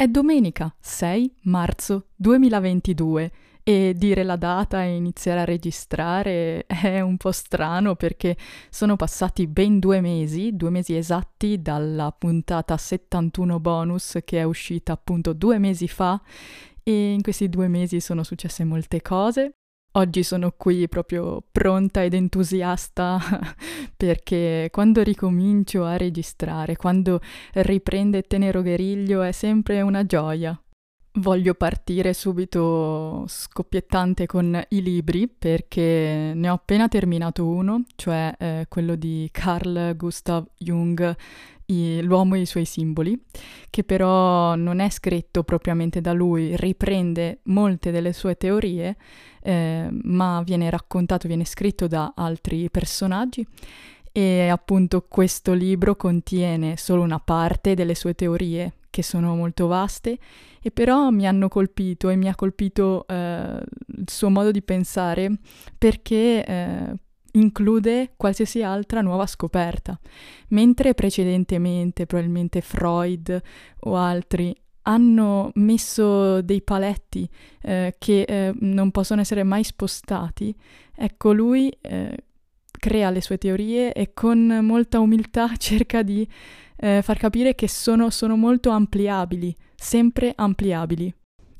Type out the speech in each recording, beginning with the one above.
È domenica 6 marzo 2022 e dire la data e iniziare a registrare è un po' strano perché sono passati ben due mesi, due mesi esatti dalla puntata 71 bonus che è uscita appunto due mesi fa e in questi due mesi sono successe molte cose. Oggi sono qui proprio pronta ed entusiasta perché quando ricomincio a registrare, quando riprende Tenero Gueriglio è sempre una gioia. Voglio partire subito scoppiettante con i libri perché ne ho appena terminato uno, cioè eh, quello di Carl Gustav Jung, i, L'uomo e i suoi simboli, che però non è scritto propriamente da lui, riprende molte delle sue teorie, eh, ma viene raccontato, viene scritto da altri personaggi. E appunto questo libro contiene solo una parte delle sue teorie che sono molto vaste e però mi hanno colpito e mi ha colpito eh, il suo modo di pensare perché eh, include qualsiasi altra nuova scoperta, mentre precedentemente probabilmente Freud o altri hanno messo dei paletti eh, che eh, non possono essere mai spostati, ecco lui eh, crea le sue teorie e con molta umiltà cerca di eh, far capire che sono, sono molto ampliabili, sempre ampliabili.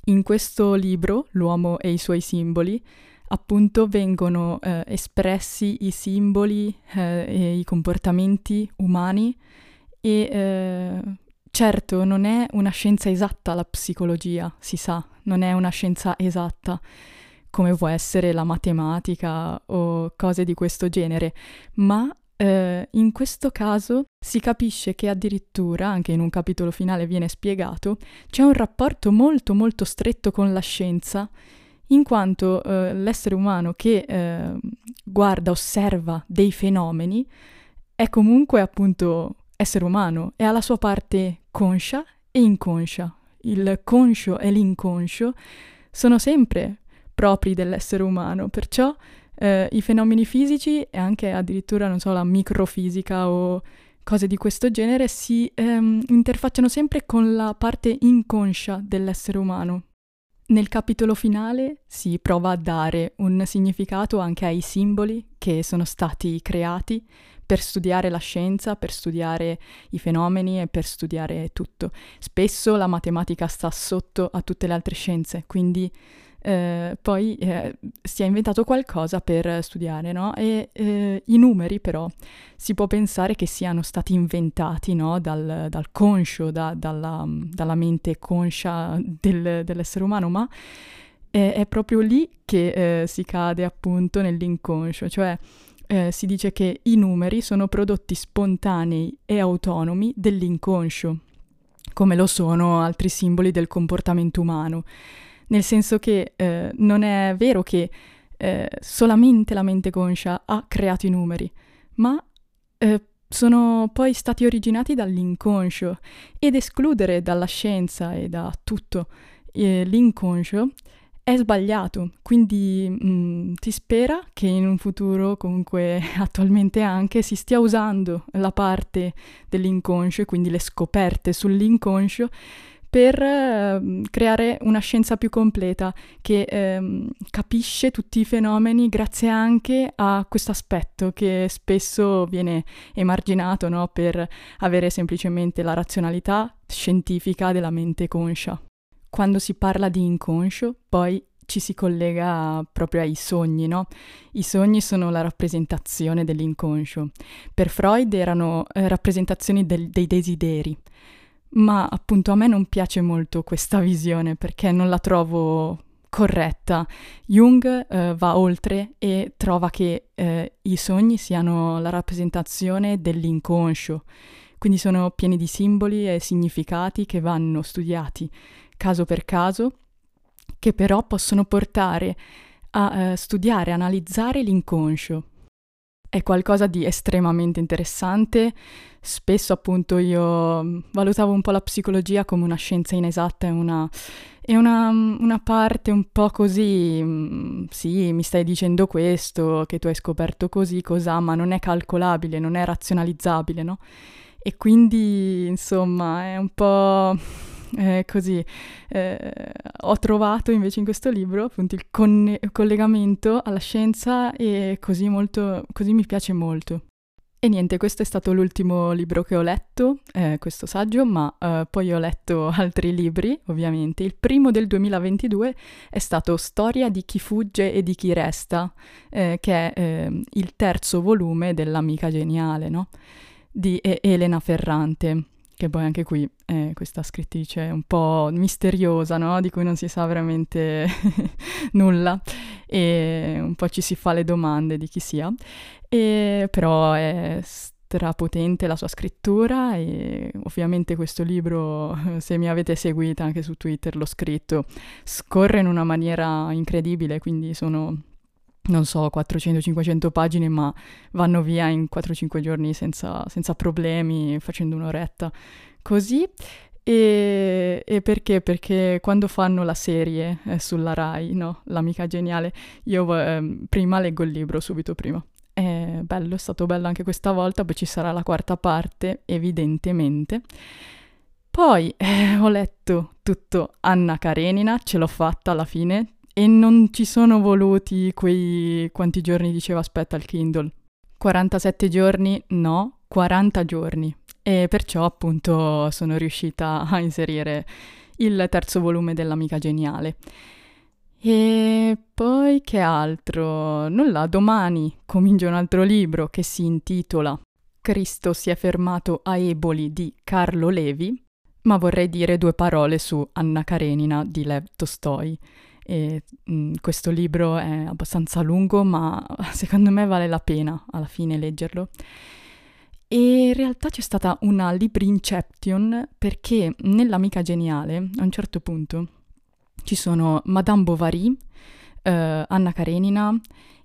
In questo libro, L'uomo e i suoi simboli, appunto vengono eh, espressi i simboli eh, e i comportamenti umani e eh, certo non è una scienza esatta la psicologia, si sa, non è una scienza esatta come può essere la matematica o cose di questo genere, ma eh, in questo caso si capisce che addirittura, anche in un capitolo finale viene spiegato, c'è un rapporto molto molto stretto con la scienza, in quanto eh, l'essere umano che eh, guarda, osserva dei fenomeni, è comunque appunto essere umano e ha la sua parte conscia e inconscia. Il conscio e l'inconscio sono sempre propri dell'essere umano, perciò eh, i fenomeni fisici e anche addirittura, non so, la microfisica o cose di questo genere si ehm, interfacciano sempre con la parte inconscia dell'essere umano. Nel capitolo finale si prova a dare un significato anche ai simboli che sono stati creati per studiare la scienza, per studiare i fenomeni e per studiare tutto. Spesso la matematica sta sotto a tutte le altre scienze, quindi eh, poi eh, si è inventato qualcosa per studiare, no? E eh, i numeri però si può pensare che siano stati inventati, no? Dal, dal conscio, da, dalla, dalla, mente conscia del, dell'essere umano, ma è, è proprio lì che eh, si cade appunto nell'inconscio, cioè eh, si dice che i numeri sono prodotti spontanei e autonomi dell'inconscio, come lo sono altri simboli del comportamento umano nel senso che eh, non è vero che eh, solamente la mente conscia ha creato i numeri, ma eh, sono poi stati originati dall'inconscio ed escludere dalla scienza e da tutto eh, l'inconscio è sbagliato, quindi mh, mm, ti spera che in un futuro, comunque attualmente anche, si stia usando la parte dell'inconscio e quindi le scoperte sull'inconscio per eh, creare una scienza più completa che eh, capisce tutti i fenomeni grazie anche a questo aspetto che spesso viene emarginato no? per avere semplicemente la razionalità scientifica della mente conscia. Quando si parla di inconscio, poi ci si collega proprio ai sogni, no? I sogni sono la rappresentazione dell'inconscio. Per Freud erano eh, rappresentazioni del, dei desideri ma appunto a me non piace molto questa visione perché non la trovo corretta. Jung eh, va oltre e trova che eh, i sogni siano la rappresentazione dell'inconscio, quindi sono pieni di simboli e significati che vanno studiati caso per caso, che però possono portare a eh, studiare, analizzare l'inconscio. È qualcosa di estremamente interessante. Spesso appunto io mm, valutavo un po' la psicologia come una scienza inesatta e una, e una, mm, una parte un po' così, mm, sì, mi stai dicendo questo, che tu hai scoperto così, cos'ha, ma non è calcolabile, non è razionalizzabile, no? E quindi insomma è un po' eh, così eh, ho trovato invece in questo libro appunto il conne- collegamento alla scienza e così, molto, così mi piace molto. E niente, questo è stato l'ultimo libro che ho letto, eh, questo saggio, ma eh, poi ho letto altri libri, ovviamente. Il primo del 2022 è stato Storia di chi fugge e di chi resta, eh, che è ehm, il terzo volume dell'Amica Geniale, no? Di Elena Ferrante che poi anche qui è questa scrittrice un po' misteriosa, no? Di cui non si sa veramente nulla e un po' ci si fa le domande di chi sia, e però è strapotente la sua scrittura e ovviamente questo libro, se mi avete seguita anche su Twitter, l'ho scritto, scorre in una maniera incredibile, quindi sono non so, 400-500 pagine, ma vanno via in 4-5 giorni senza, senza, problemi, facendo un'oretta. Così. E, e, perché? Perché quando fanno la serie eh, sulla Rai, no? L'amica geniale, io eh, prima leggo il libro, subito prima. È bello, è stato bello anche questa volta, poi ci sarà la quarta parte, evidentemente. Poi eh, ho letto tutto Anna Karenina, ce l'ho fatta alla fine, e non ci sono voluti quei quanti giorni diceva aspetta il Kindle. 47 giorni? No, 40 giorni. E perciò appunto sono riuscita a inserire il terzo volume dell'Amica Geniale. E poi che altro? Nulla, domani comincia un altro libro che si intitola Cristo si è fermato a Eboli di Carlo Levi, ma vorrei dire due parole su Anna Karenina di Lev Tolstoi. E, mh, mm, questo libro è abbastanza lungo, ma secondo me vale la pena alla fine leggerlo. E in realtà c'è stata una librinception perché nell'Amica Geniale, a un certo punto, ci sono Madame Bovary, eh, Anna Karenina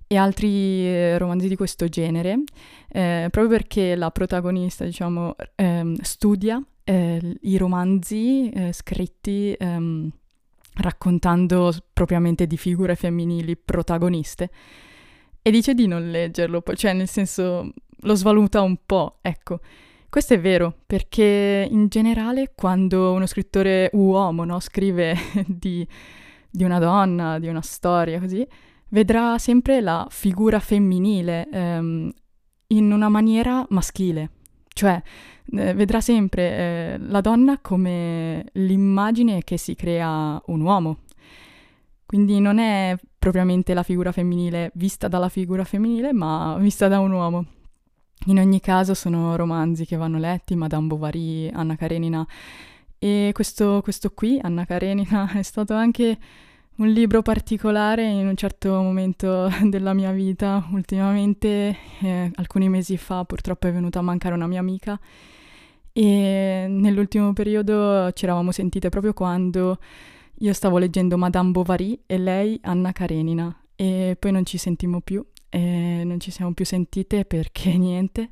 e altri eh, romanzi di questo genere, eh, proprio perché la protagonista, diciamo, ehm, studia eh, i romanzi eh, scritti ehm, raccontando propriamente di figure femminili protagoniste. E dice di non leggerlo, cioè nel senso lo svaluta un po', ecco. Questo è vero, perché in generale quando uno scrittore uomo no, scrive di, di, una donna, di una storia così, vedrà sempre la figura femminile ehm, in una maniera maschile. Cioè, eh, vedrà sempre eh, la donna come l'immagine che si crea un uomo. Quindi non è propriamente la figura femminile vista dalla figura femminile, ma vista da un uomo. In ogni caso sono romanzi che vanno letti, Madame Bovary, Anna Karenina. E questo, questo qui, Anna Karenina, è stato anche un libro particolare in un certo momento della mia vita. Ultimamente, eh, alcuni mesi fa, purtroppo è venuta a mancare una mia amica. E nell'ultimo periodo ci eravamo sentite proprio quando io stavo leggendo Madame Bovary e lei Anna Karenina. E poi non ci sentimmo più e non ci siamo più sentite perché niente.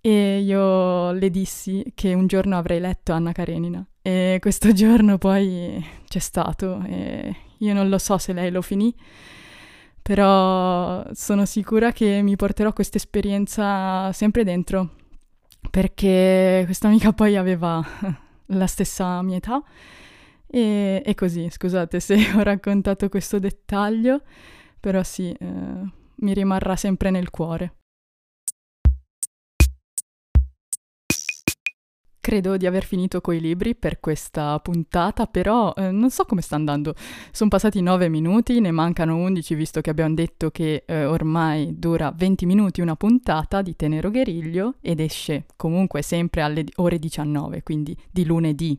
E io le dissi che un giorno avrei letto Anna Karenina. E questo giorno poi c'è stato e io non lo so se lei lo finì, però sono sicura che mi porterò questa esperienza sempre dentro, perché questa amica poi aveva la stessa mia età e, e così, scusate se ho raccontato questo dettaglio, però sì, eh, mi rimarrà sempre nel cuore. Credo di aver finito coi libri per questa puntata, però eh, non so come sta andando. Sono passati 9 minuti, ne mancano 11 visto che abbiamo detto che eh, ormai dura 20 minuti una puntata di Tenero Gueriglio ed esce comunque sempre alle ore 19, quindi di lunedì.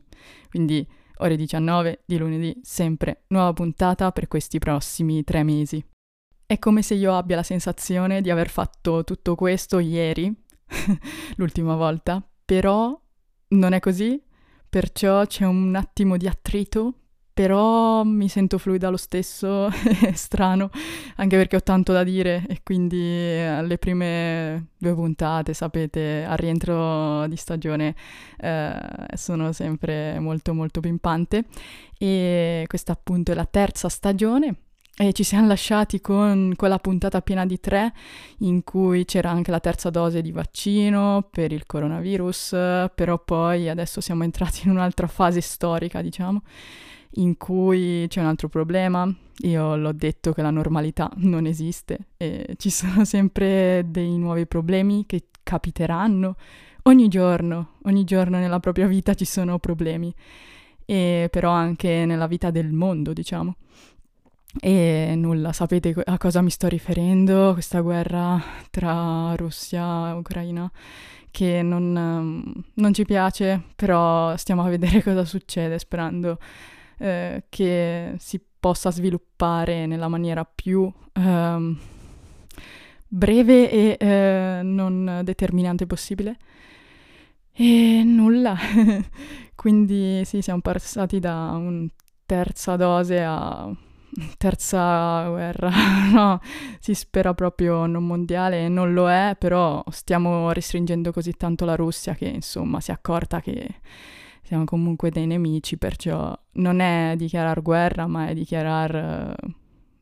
Quindi ore 19 di lunedì, sempre nuova puntata per questi prossimi tre mesi. È come se io abbia la sensazione di aver fatto tutto questo ieri, l'ultima volta, però non è così, perciò c'è un attimo di attrito, però mi sento fluida lo stesso, è strano, anche perché ho tanto da dire e quindi alle prime due puntate, sapete, al rientro di stagione eh, sono sempre molto molto pimpante. E questa appunto è la terza stagione e ci siamo lasciati con quella puntata piena di tre in cui c'era anche la terza dose di vaccino per il coronavirus, però poi adesso siamo entrati in un'altra fase storica, diciamo, in cui c'è un altro problema. Io l'ho detto che la normalità non esiste e ci sono sempre dei nuovi problemi che capiteranno. Ogni giorno, ogni giorno nella propria vita ci sono problemi, e però anche nella vita del mondo, diciamo. E nulla, sapete a cosa mi sto riferendo? Questa guerra tra Russia e Ucraina che non, non ci piace, però stiamo a vedere cosa succede sperando eh, che si possa sviluppare nella maniera più eh, breve e eh, non determinante possibile. E nulla, quindi sì, siamo passati da un terza dose a terza guerra, no, si spera proprio non mondiale, non lo è, però stiamo restringendo così tanto la Russia che insomma si è accorta che siamo comunque dei nemici, perciò non è dichiarare guerra, ma è dichiarare uh,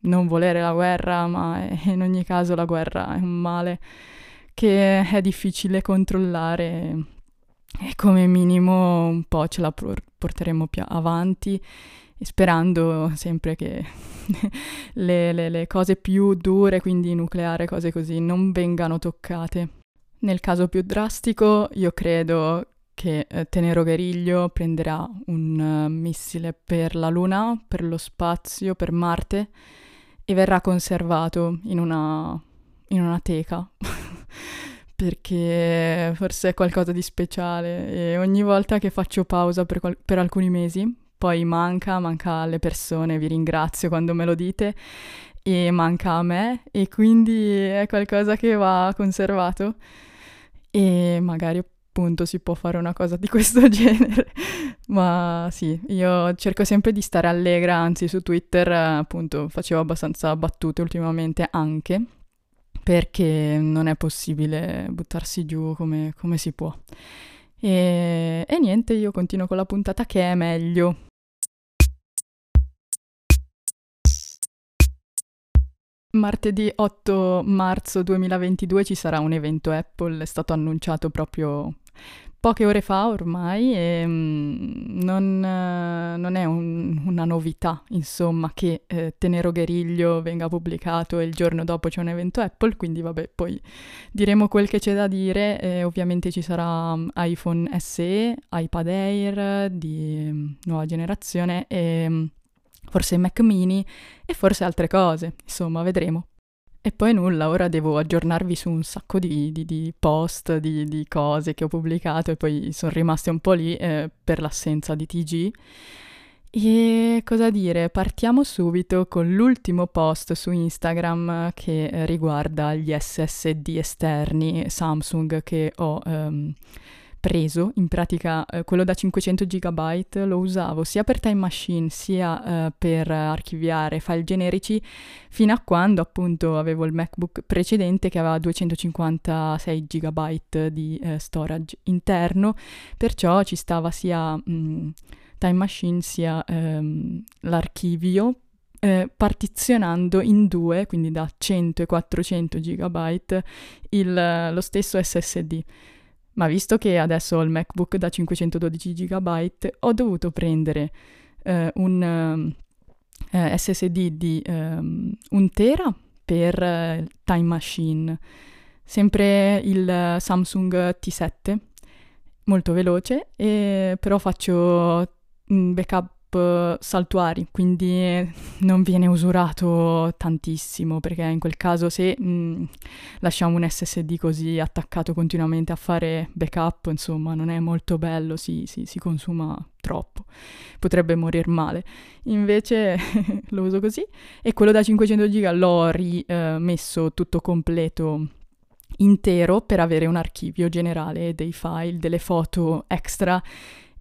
non volere la guerra, ma è, in ogni caso la guerra è un male che è difficile controllare e come minimo un po' ce la porteremo più avanti sperando sempre che le, le, le cose più dure, quindi nucleare, cose così, non vengano toccate. Nel caso più drastico, io credo che eh, Tenero Gueriglio prenderà un uh, missile per la Luna, per lo spazio, per Marte e verrà conservato in una, in una teca. perché forse è qualcosa di speciale e ogni volta che faccio pausa per, qual- per alcuni mesi, poi manca, manca alle persone, vi ringrazio quando me lo dite, e manca a me e quindi è qualcosa che va conservato e magari appunto si può fare una cosa di questo genere. Ma sì, io cerco sempre di stare allegra, anzi su Twitter appunto facevo abbastanza battute ultimamente anche perché non è possibile buttarsi giù come, come si può. E, e niente, io continuo con la puntata che è meglio. Martedì 8 marzo 2022 ci sarà un evento Apple, è stato annunciato proprio poche ore fa ormai e mm, non, uh, non, è un, una novità, insomma, che eh, Tenero Gueriglio venga pubblicato e il giorno dopo c'è un evento Apple, quindi vabbè, poi diremo quel che c'è da dire. Eh, ovviamente ci sarà um, iPhone SE, iPad Air di um, nuova generazione e um, forse Mac mini e forse altre cose, insomma, vedremo. E poi nulla, ora devo aggiornarvi su un sacco di, di, di post, di, di, cose che ho pubblicato e poi sono rimaste un po' lì eh, per l'assenza di TG. E cosa dire? Partiamo subito con l'ultimo post su Instagram che riguarda gli SSD esterni Samsung che ho... Um, preso, in pratica eh, quello da 500 GB lo usavo sia per Time Machine sia eh, per archiviare file generici fino a quando appunto avevo il MacBook precedente che aveva 256 GB di eh, storage interno, perciò ci stava sia mh, mm, Time Machine sia ehm, l'archivio eh, partizionando in due, quindi da 100 e 400 GB, il, lo stesso SSD ma visto che adesso ho il MacBook da 512 GB, ho dovuto prendere eh, un eh, SSD di um, 1 tera per uh, Time Machine, sempre il Samsung T7, molto veloce, e, però faccio un backup saltuari, quindi non viene usurato tantissimo, perché in quel caso se mh, mm, lasciamo un SSD così attaccato continuamente a fare backup, insomma, non è molto bello, si, si, si consuma troppo, potrebbe morire male. Invece lo uso così e quello da 500 giga l'ho rimesso eh, tutto completo intero per avere un archivio generale dei file, delle foto extra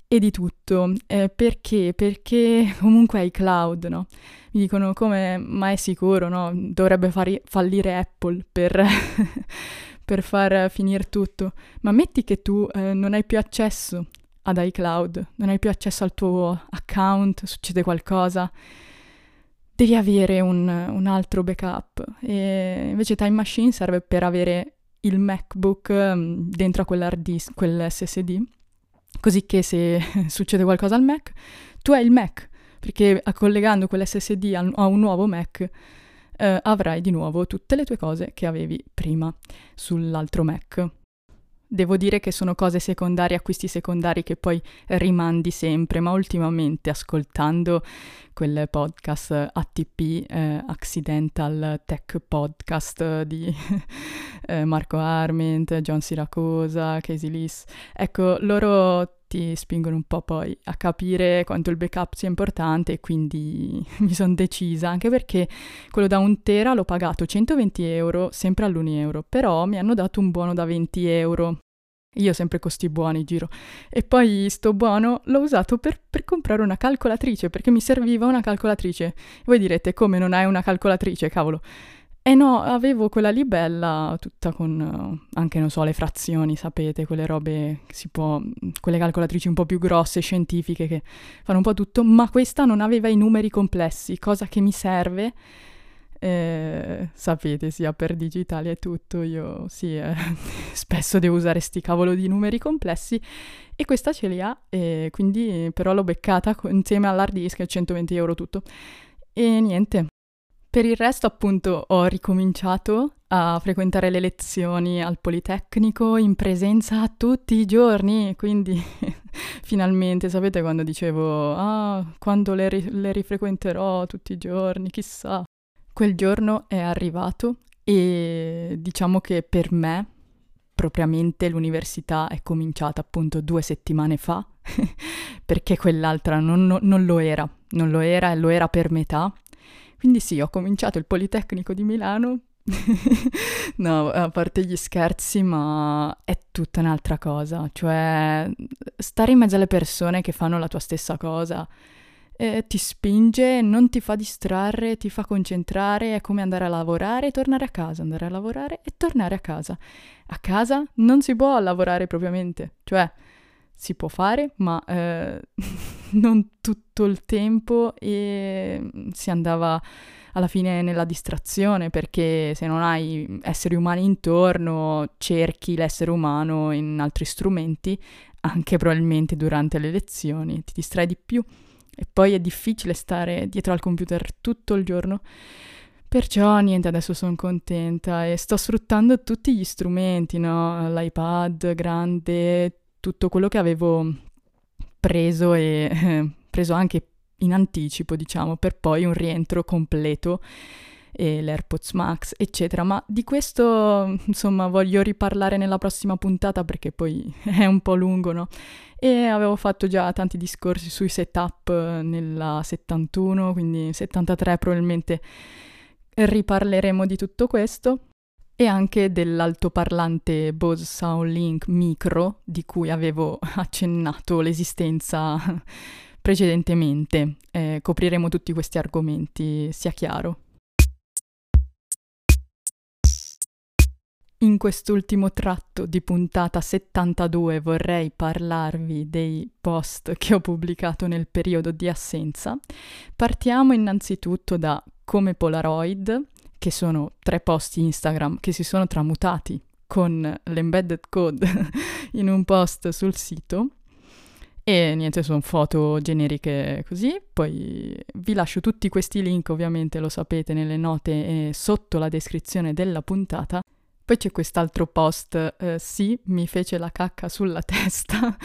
e di tutto. Eh, perché? Perché comunque hai cloud, no? Mi dicono come, ma è sicuro, no? Dovrebbe fari, fallire Apple per, per far finire tutto. Ma metti che tu eh, non hai più accesso ad iCloud, non hai più accesso al tuo account, succede qualcosa. devi avere un, un altro backup. E invece Time Machine serve per avere il MacBook mm, dentro a quell'hard disk, quell'SSD, così che se succede qualcosa al Mac, tu hai il Mac, perché collegando quell'SSD a, un nuovo Mac eh, avrai di nuovo tutte le tue cose che avevi prima sull'altro Mac. Devo dire che sono cose secondarie, acquisti secondari che poi rimandi sempre, ma ultimamente ascoltando quel podcast ATP, eh, Accidental Tech Podcast di eh, Marco Arment, John Siracosa, Casey Liss, ecco, loro ti spingono un po' poi a capire quanto il backup sia importante e quindi mi sono decisa, anche perché quello da un tera l'ho pagato 120 euro, sempre all'Unieuro, però mi hanno dato un buono da 20 euro. Io sempre costi buoni giro. E poi sto buono l'ho usato per, per, comprare una calcolatrice, perché mi serviva una calcolatrice. Voi direte, come non hai una calcolatrice, cavolo? Eh no, avevo quella lì bella, tutta con uh, anche, non so, le frazioni, sapete, quelle robe che si può, quelle calcolatrici un po' più grosse, scientifiche, che fanno un po' tutto, ma questa non aveva i numeri complessi, cosa che mi serve. Eh, sapete, sia per digitali e tutto, io sì, eh, spesso devo usare sti cavolo di numeri complessi e questa ce li ha, e quindi però l'ho beccata insieme all'hard disk, 120 euro tutto. E niente, per il resto, appunto, ho ricominciato a frequentare le lezioni al Politecnico in presenza tutti i giorni, quindi finalmente, sapete quando dicevo, ah, quando le, ri- le rifrequenterò tutti i giorni, chissà. Quel giorno è arrivato e diciamo che per me propriamente l'università è cominciata appunto due settimane fa, perché quell'altra non, non, non, lo era, non lo era e lo era per metà quindi sì, ho cominciato il Politecnico di Milano. no, a parte gli scherzi, ma è tutta un'altra cosa. Cioè, stare in mezzo alle persone che fanno la tua stessa cosa eh, ti spinge, non ti fa distrarre, ti fa concentrare, è come andare a lavorare e tornare a casa, andare a lavorare e tornare a casa. A casa non si può lavorare propriamente, cioè si può fare, ma eh, non tutto il tempo e mm, si andava alla fine nella distrazione perché se non hai esseri umani intorno cerchi l'essere umano in altri strumenti, anche probabilmente durante le lezioni, ti distrai di più e poi è difficile stare dietro al computer tutto il giorno. Perciò niente, adesso sono contenta e sto sfruttando tutti gli strumenti, no? L'iPad grande, tutto quello che avevo preso e eh, preso anche in anticipo, diciamo, per poi un rientro completo e l'AirPods Max, eccetera. Ma di questo, insomma, voglio riparlare nella prossima puntata perché poi è un po' lungo, no? E avevo fatto già tanti discorsi sui setup nella 71, quindi 73 probabilmente riparleremo di tutto questo e anche dell'altoparlante Bose SoundLink Micro di cui avevo accennato l'esistenza precedentemente. Eh, copriremo tutti questi argomenti, sia chiaro. In quest'ultimo tratto di puntata 72 vorrei parlarvi dei post che ho pubblicato nel periodo di assenza. Partiamo innanzitutto da Come Polaroid, che sono tre post Instagram che si sono tramutati con l'embedded code in un post sul sito. E niente, sono foto generiche così. Poi vi lascio tutti questi link, ovviamente lo sapete, nelle note e sotto la descrizione della puntata. Poi c'è quest'altro post, eh, sì, mi fece la cacca sulla testa,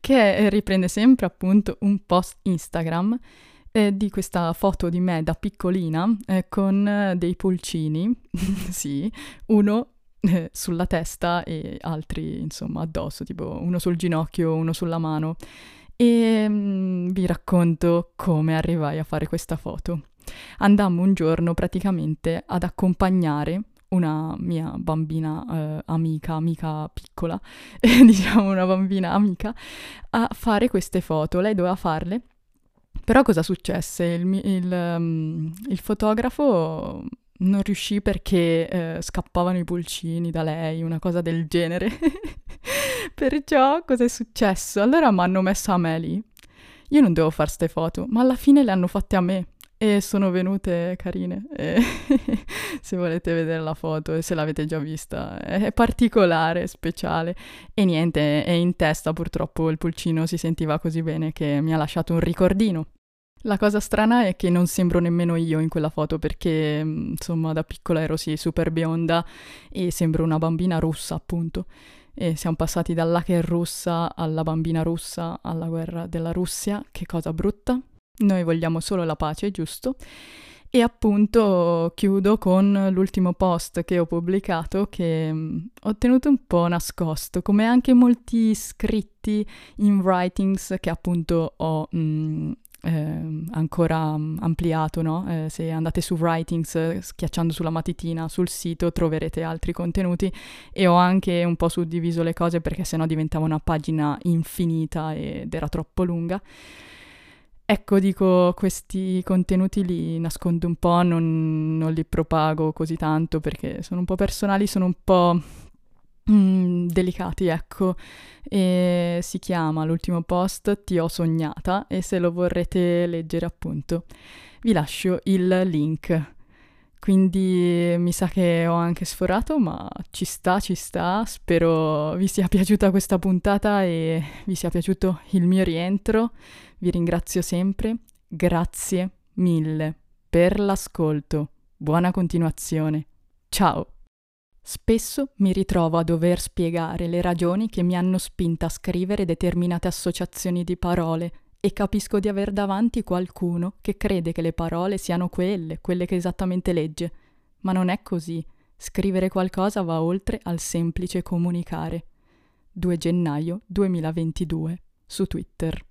che riprende sempre appunto un post Instagram eh, di questa foto di me da piccolina eh, con eh, dei pulcini, sì, uno eh, sulla testa e altri insomma addosso, tipo uno sul ginocchio, uno sulla mano. E mm, vi racconto come arrivai a fare questa foto. Andammo un giorno praticamente ad accompagnare una mia bambina eh, amica, amica piccola, diciamo una bambina amica, a fare queste foto. Lei doveva farle però cosa successe? Il, il, um, il fotografo non riuscì perché eh, scappavano i pulcini da lei, una cosa del genere. Perciò cosa è successo? Allora mi hanno messo a me lì. Io non devo fare queste foto, ma alla fine le hanno fatte a me. E sono venute carine. Se volete vedere la foto e se l'avete già vista, è particolare, speciale. E niente, è in testa purtroppo il pulcino si sentiva così bene che mi ha lasciato un ricordino. La cosa strana è che non sembro nemmeno io in quella foto perché, insomma, da piccola ero sì super bionda e sembro una bambina russa, appunto. E siamo passati dall'hacker russa alla bambina russa alla guerra della Russia, che cosa brutta. Noi vogliamo solo la pace, giusto? E appunto chiudo con l'ultimo post che ho pubblicato che mh, ho tenuto un po' nascosto, come anche molti scritti in writings che appunto ho mh, eh, ancora ampliato, no? eh, se andate su Writings schiacciando sulla matitina sul sito troverete altri contenuti e ho anche un po' suddiviso le cose perché sennò diventava una pagina infinita ed era troppo lunga. Ecco, dico, questi contenuti li nascondo un po', non, non, li propago così tanto perché sono un po' personali, sono un po' mm, delicati, ecco. E si chiama l'ultimo post Ti ho sognata e se lo vorrete leggere appunto vi lascio il link. Quindi mi sa che ho anche sforato, ma ci sta, ci sta. Spero vi sia piaciuta questa puntata e vi sia piaciuto il mio rientro. Vi ringrazio sempre. Grazie mille per l'ascolto. Buona continuazione. Ciao. Spesso mi ritrovo a dover spiegare le ragioni che mi hanno spinta a scrivere determinate associazioni di parole e capisco di aver davanti qualcuno che crede che le parole siano quelle, quelle che esattamente legge. Ma non è così. Scrivere qualcosa va oltre al semplice comunicare. 2 gennaio 2022 su Twitter.